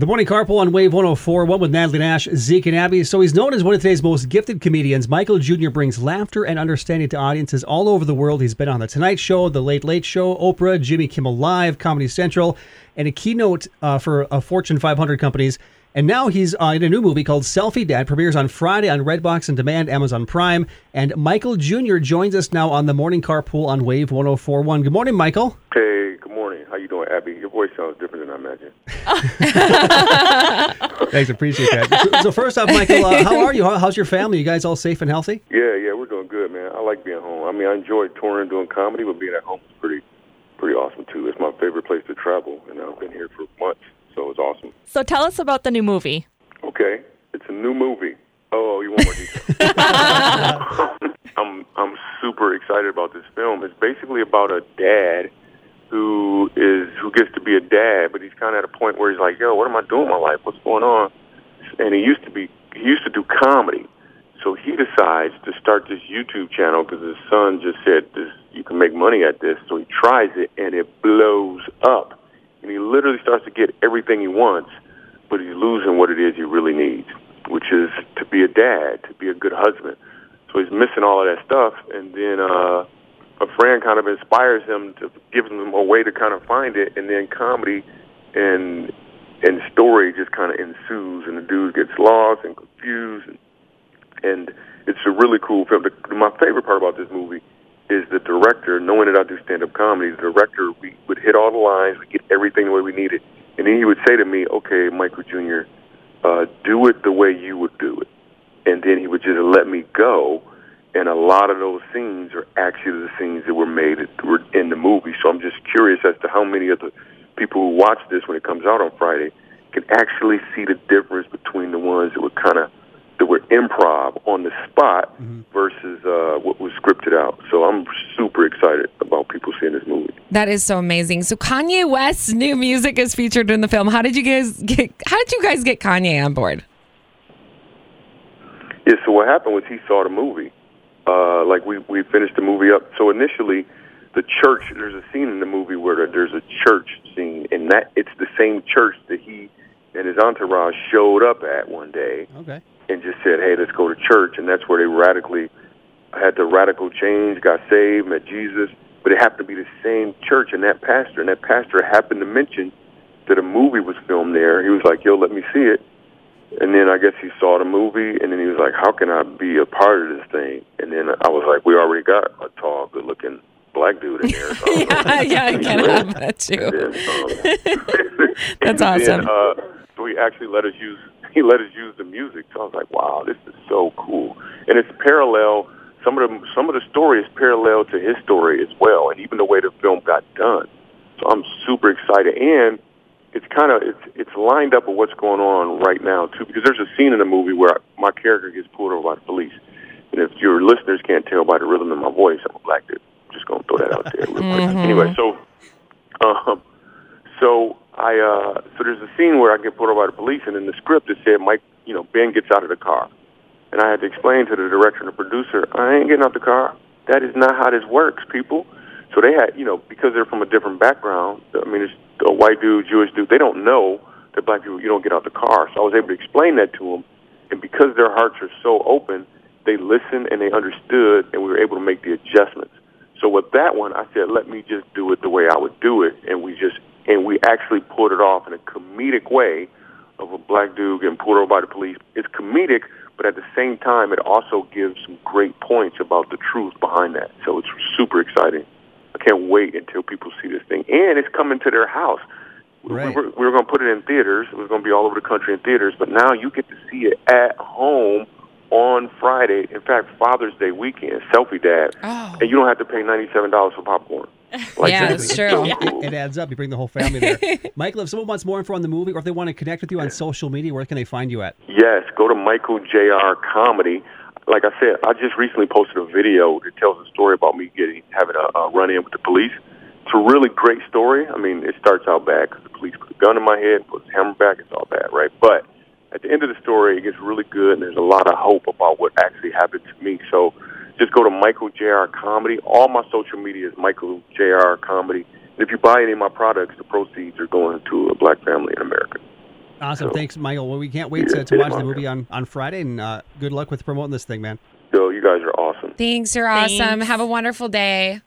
The morning carpool on Wave 104, one with Natalie Nash, Zeke, and Abby. So he's known as one of today's most gifted comedians. Michael Jr. brings laughter and understanding to audiences all over the world. He's been on The Tonight Show, The Late Late Show, Oprah, Jimmy Kimmel Live, Comedy Central, and a keynote uh, for uh, Fortune 500 companies. And now he's uh, in a new movie called Selfie Dad, premieres on Friday on Redbox and Demand, Amazon Prime. And Michael Jr. joins us now on the morning carpool on Wave 1041. Good morning, Michael. Hey. How you doing, Abby? Your voice sounds different than I imagine. Thanks, appreciate that. So first off, Michael, uh, how are you? How's your family? You guys all safe and healthy? Yeah, yeah, we're doing good, man. I like being home. I mean, I enjoy touring, doing comedy, but being at home is pretty, pretty awesome too. It's my favorite place to travel, and I've been here for months, so it's awesome. So tell us about the new movie. Okay, it's a new movie. Oh, you want more details? I'm I'm super excited about this film. It's basically about a dad who is who gets to be a dad, but he's kind of at a point where he's like, "Yo, what am I doing in my life? What's going on?" And he used to be he used to do comedy, so he decides to start this YouTube channel because his son just said this you can make money at this. So he tries it and it blows up, and he literally starts to get everything he wants, but he's losing what it is he really needs, which is to be a dad, to be a good husband. So he's missing all of that stuff, and then uh, a friend kind of inspires him to give him a way to kind of find it, and then comedy and and story just kind of ensues, and the dude gets lost and confused, and, and it's a really cool film. The, my favorite part about this movie is the director, knowing that I do stand-up comedy, the director, we would hit all the lines, we get everything the way we need it, and then he would say to me, "Okay, Michael Jr., uh, do it the way you would do it," and then he would just let me go. And a lot of those scenes are actually the scenes that were made that were in the movie. So I'm just curious as to how many of the people who watch this when it comes out on Friday can actually see the difference between the ones that were kind of that were improv on the spot versus uh, what was scripted out. So I'm super excited about people seeing this movie. That is so amazing. So Kanye West's new music is featured in the film. How did you guys get? How did you guys get Kanye on board? Yeah, so what happened was he saw the movie. Uh, like we we finished the movie up. So initially, the church. There's a scene in the movie where there's a church scene, and that it's the same church that he and his entourage showed up at one day Okay. and just said, "Hey, let's go to church," and that's where they radically had the radical change, got saved, met Jesus. But it happened to be the same church and that pastor, and that pastor happened to mention that a movie was filmed there. He was like, "Yo, let me see it." And then I guess he saw the movie, and then he was like, "How can I be a part of this thing?" And then I was like, "We already got a tall, good-looking black dude in there." So I yeah, yeah, I can have that too. then, um, That's and then, awesome. uh, so he actually let us use he let us use the music. So I was like, wow, this is so cool. And it's parallel. Some of the some of the story is parallel to his story as well, and even the way the film got done. So I'm super excited, and it's kind of it's it's lined up with what's going on right now too. Because there's a scene in the movie where my character gets pulled over by the police, and if your listeners can't tell by the rhythm of my voice, I'm a black dude. Just gonna throw that out there real quick. Anyway, so um, so I uh so there's a scene where I get pulled over by the police and in the script it said Mike you know, Ben gets out of the car. And I had to explain to the director and the producer, I ain't getting out the car. That is not how this works, people. So they had you know, because they're from a different background, I mean it's white dude, Jewish dude, they don't know that black people you don't get out the car. So I was able to explain that to them and because their hearts are so open, they listened and they understood and we were able to make the adjustments. So with that one, I said, let me just do it the way I would do it, and we just and we actually pulled it off in a comedic way of a black dude getting pulled over by the police. It's comedic, but at the same time, it also gives some great points about the truth behind that. So it's super exciting. I can't wait until people see this thing, and it's coming to their house. Right. We were, we were going to put it in theaters. It was going to be all over the country in theaters, but now you get to see it at home on Friday. In fact, Father's Day weekend, Selfie Dad, Oh. and you don't have to pay ninety-seven dollars for popcorn. Like, Yeah, this it's is true. so It, cool. it adds up. You bring the whole family there. Michael, if someone wants more info on the movie or if they want to connect with you on social media, where can they find you at? Yes, go to Michael Jr. Comedy. Like I said, I just recently posted a video that tells a story about me getting having a, a run-in with the police. It's a really great story. I mean, it starts out bad because the police put a gun in my head, put his hammer back. It's all bad, right? But at the end of the story, it gets really good, and there's a lot of hope about what actually happened to me. So just go to Michael Jr. Comedy. All my social media is Michael Jr. Comedy. And if you buy any of my products, the proceeds are going to a black family in America. Awesome. So- Thanks, Michael. Well, we can't wait to, to watch the movie on, on Friday, and uh, good luck with promoting this thing, man. Yo, you guys are awesome. Thanks. You're awesome. Thanks. Have a wonderful day.